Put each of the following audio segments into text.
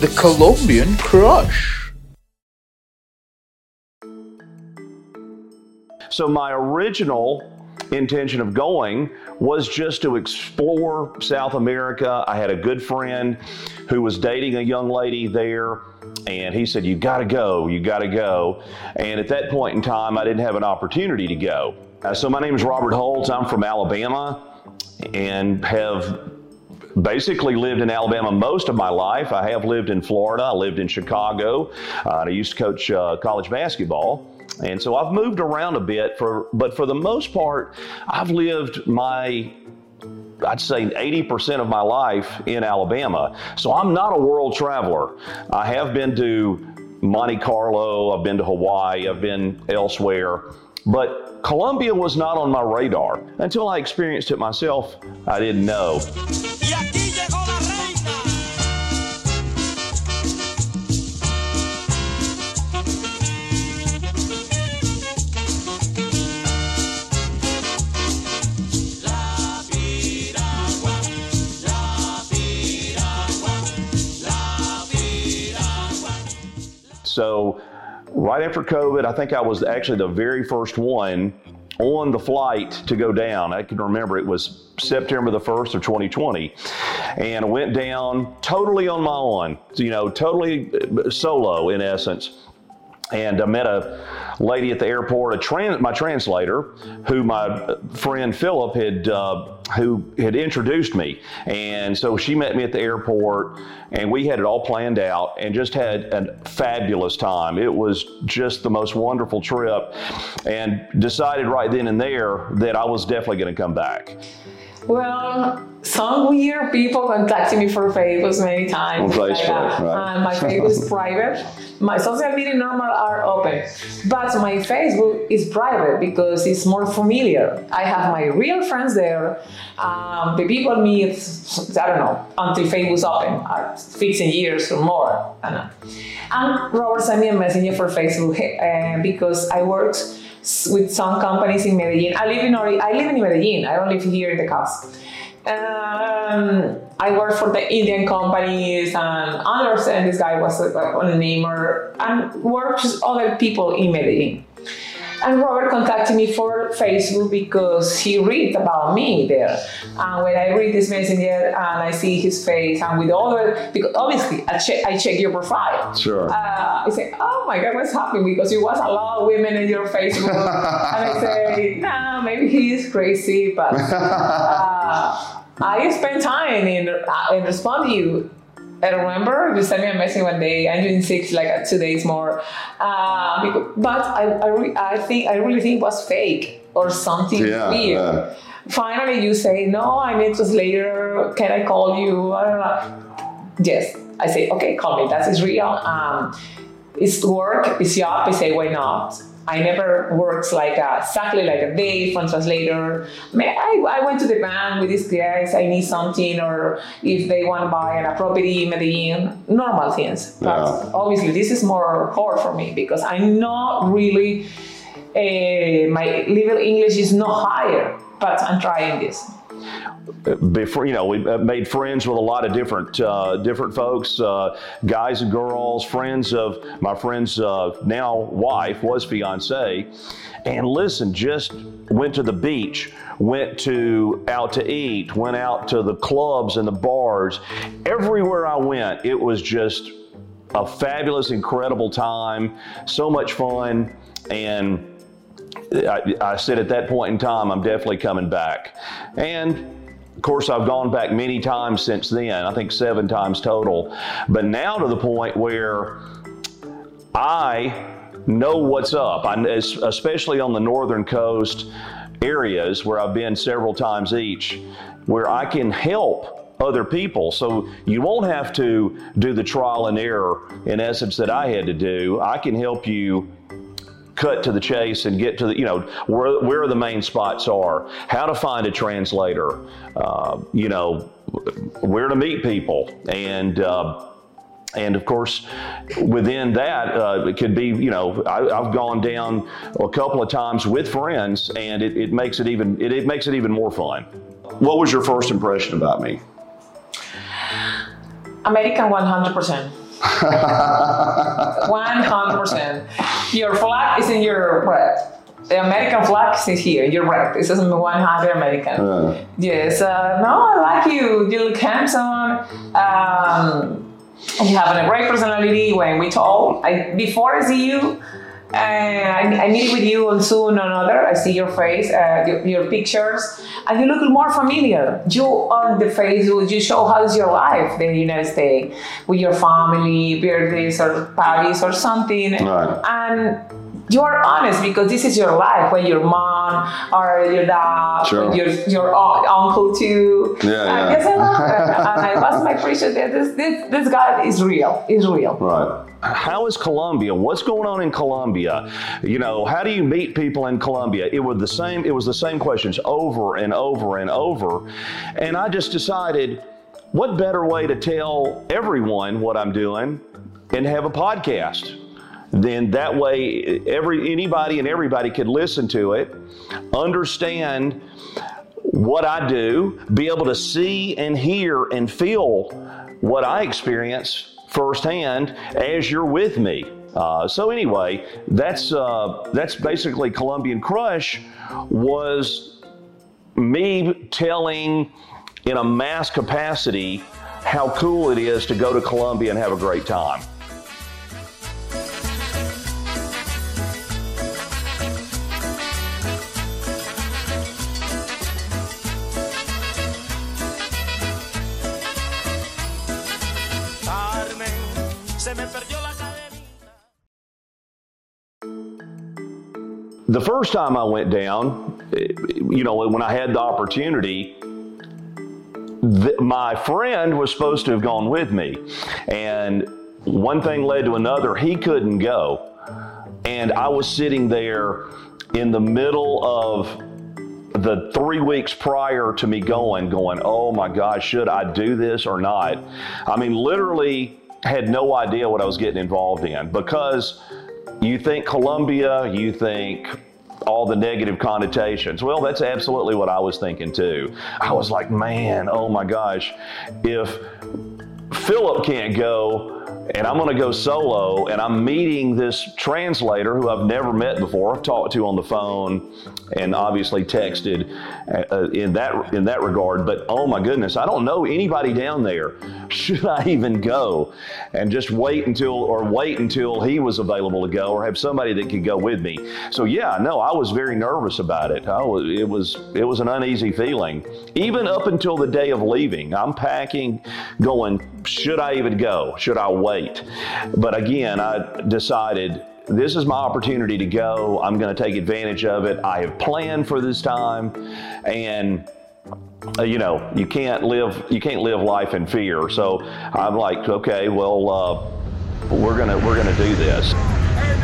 The Colombian Crush. So my original intention of going was just to explore South America. I had a good friend who was dating a young lady there, and he said, You got to go, you got to go. And at that point in time, I didn't have an opportunity to go. Uh, so my name is Robert Hall. I'm from Alabama and have basically lived in Alabama most of my life. I have lived in Florida. I lived in Chicago. Uh, I used to coach uh, college basketball. And so I've moved around a bit for but for the most part I've lived my I'd say 80% of my life in Alabama. So I'm not a world traveler. I have been to Monte Carlo, I've been to Hawaii, I've been elsewhere, but Colombia was not on my radar. Until I experienced it myself, I didn't know. So, right after COVID, I think I was actually the very first one on the flight to go down. I can remember it was September the 1st of 2020. And went down totally on my own, you know, totally solo in essence and I met a lady at the airport, a trans, my translator, who my friend Philip had uh, who had introduced me, and so she met me at the airport, and we had it all planned out, and just had a fabulous time. It was just the most wonderful trip, and decided right then and there that I was definitely going to come back. Well, some weird people contacted me for favors many times. Facebook, right. And my Facebook is private. My social media normal are open, but my Facebook is private because it's more familiar. I have my real friends there. Um, the people meet, I don't know, until Facebook's open, are 15 years or more. I don't know. And Robert sent me a messenger for Facebook uh, because I worked with some companies in Medellin. I live in I live in Medellin. I don't live here in the coast. Um, I work for the Indian companies and others, and this guy was a namer and worked with other people in Medellin. And Robert contacted me for Facebook because he read about me there. And when I read this messenger and I see his face and with all other, because obviously I check, I check your profile. Sure. Uh, I say, oh my God, what's happening? Because you was a lot of women in your Facebook. and I say, nah, maybe he is crazy, but uh, I spend time in, uh, in respond to you I remember you sent me a message one day. I'm doing six, like uh, two days more. Uh, because, but I, I, re- I, think I really think it was fake or something yeah, weird. Finally, you say no. I'm interested later. Can I call you? I don't know. Yes, I say okay. Call me. That is real. Um, it's work. It's job. I say why not? I never worked like a, exactly like a day from translator. I, I went to the bank with these guys. I need something, or if they want to buy a property in Medellin, normal things. But Yeah. obviously, this is more hard for me because I'm not really. Uh, my level English is not higher, but I'm trying this. Before you know we uh, made friends with a lot of different uh, different folks uh, guys and girls friends of my friend's uh, now wife was fiance. And listen just went to the beach went to out to eat went out to the clubs and the bars. Everywhere i went it was just a fabulous incredible time so much fun and I, I said at that point in time, I'm definitely coming back. And of course, I've gone back many times since then, I think seven times total. But now to the point where I know what's up, I, especially on the northern coast areas where I've been several times each, where I can help other people. So you won't have to do the trial and error, in essence, that I had to do. I can help you cut to the chase and get to the, you know, where, where the main spots are, how to find a translator, uh, you know, where to meet people. And, uh, and of course, within that, uh, it could be, you know, I, I've gone down a couple of times with friends, and it, it makes it even it, it makes it even more fun. What was your first impression about me? American 100%. 100%. Your flag is in your red. The American flag is here. You're right. This is 100 American. Uh. Yes. Uh, no, I like you. You look handsome. Um, you have a great personality. When we talk, I, before I see you, uh, I, I meet with you on Zoom or another. I see your face, uh, your, your pictures, and you look more familiar. You on the Facebook, you show how's your life in the United States with your family, birthdays or parties or something, Right. and you are honest because this is your life when your mom or your dad, Sure. your your uncle too. Yeah, and yeah. yes, I love it. and uh, I was my precious. This this this guy is real. Is real. Right. How is Colombia? What's going on in Colombia? You know, how do you meet people in Colombia? It was the same. It was the same questions over and over and over, and I just decided, what better way to tell everyone what I'm doing, and have a podcast. Then that way, every anybody and everybody could listen to it, understand what I do, be able to see and hear and feel what I experience firsthand as you're with me. Uh, so anyway, that's uh, that's basically Colombian Crush was me telling in a mass capacity how cool it is to go to Colombia and have a great time. Se me perdió la cadenita. The first time I went down, you know, when I had the opportunity, th- my friend was supposed to have gone with me. And one thing led to another. He couldn't go. And I was sitting there in the middle of the three weeks prior to me going, going, oh my gosh, should I do this or not? I mean, literally had no idea what I was getting involved in because you think Colombia, you think all the negative connotations. Well, that's absolutely what I was thinking too. I was like, man, oh my gosh, if Philip can't go and I'm going to go solo and I'm meeting this translator who I've never met before, I've talked to on the phone and obviously texted uh, in that in that regard, but oh my goodness, I don't know anybody down there. Should I even go and just wait until or wait until he was available to go or have somebody that could go with me? So yeah, no, I was very nervous about it. I was, it was it was an uneasy feeling. Even up until the day of leaving, I'm packing going, should I even go? Should I wait? But again, I decided this is my opportunity to go. I'm going to take advantage of it. I have planned for this time, and uh, you know, you can't live you can't live life in fear. So I'm like, okay, well, uh, we're gonna we're gonna do this. Hey,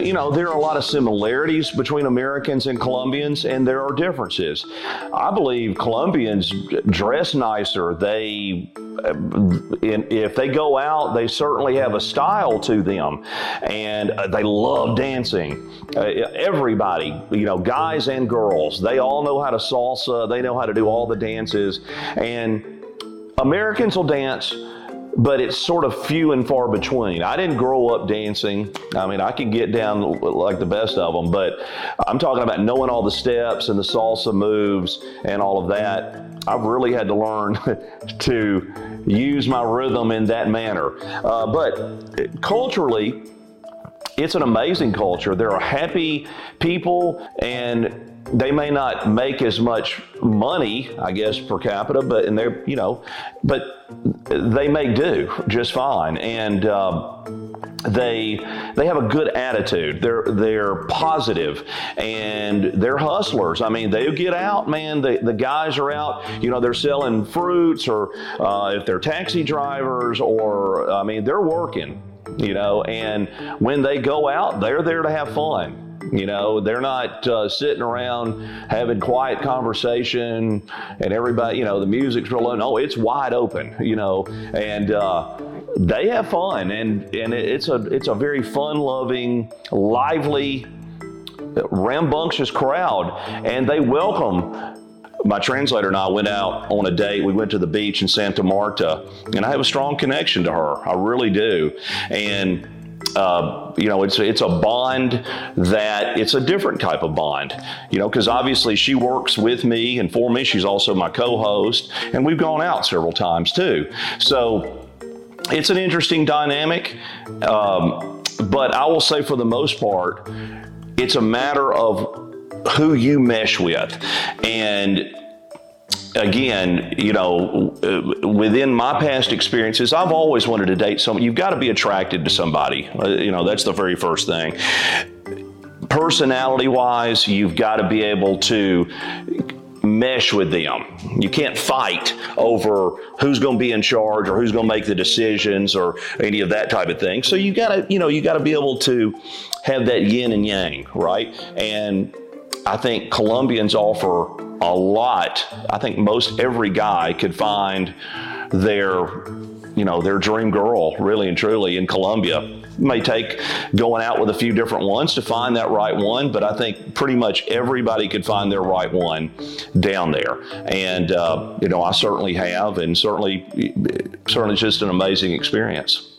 you know, there are a lot of similarities between Americans and Colombians, and there are differences. I believe Colombians dress nicer. They, uh, if they go out, they certainly have a style to them, and uh, they love dancing. Uh, everybody, you know, guys and girls, they all know how to salsa. They know how to do all the dances, and Americans will dance but it's sort of few and far between. I didn't grow up dancing. I mean, I could get down like the best of them, but I'm talking about knowing all the steps and the salsa moves and all of that. I've really had to learn to use my rhythm in that manner. Uh, but culturally, it's an amazing culture. There are happy people and they may not make as much money, I guess, per capita, but and they're you know, but they may do just fine. And um, they they have a good attitude. They're they're positive and they're hustlers. I mean, they get out, man. The the guys are out. You know, they're selling fruits or uh, if they're taxi drivers or I mean, they're working. You know, and when they go out, they're there to have fun. You know, they're not uh, sitting around having quiet conversation and everybody, you know, the music's low. No, it's wide open, you know, and uh, they have fun. And, and it's, a, it's a very fun loving, lively, rambunctious crowd. And they welcome my translator and I went out on a date. We went to the beach in Santa Marta, and I have a strong connection to her. I really do. And uh, you know, it's it's a bond that it's a different type of bond. You know, because obviously she works with me and for me. She's also my co-host, and we've gone out several times too. So it's an interesting dynamic. Um, but I will say, for the most part, it's a matter of who you mesh with, and again, you know, uh, within my past experiences, I've always wanted to date someone. You've got to be attracted to somebody. Uh, you know, that's the very first thing. Personality wise, you've got to be able to mesh with them. You can't fight over who's going to be in charge or who's going to make the decisions or any of that type of thing. So you got to, you know, you got to be able to have that yin and yang, right? And I think Colombians offer a lot. I think most every guy could find their you know their dream girl really and truly in Colombia. May take going out with a few different ones to find that right one, but I think pretty much everybody could find their right one down there. And uh, you know, I certainly have, and certainly, certainly, just an amazing experience.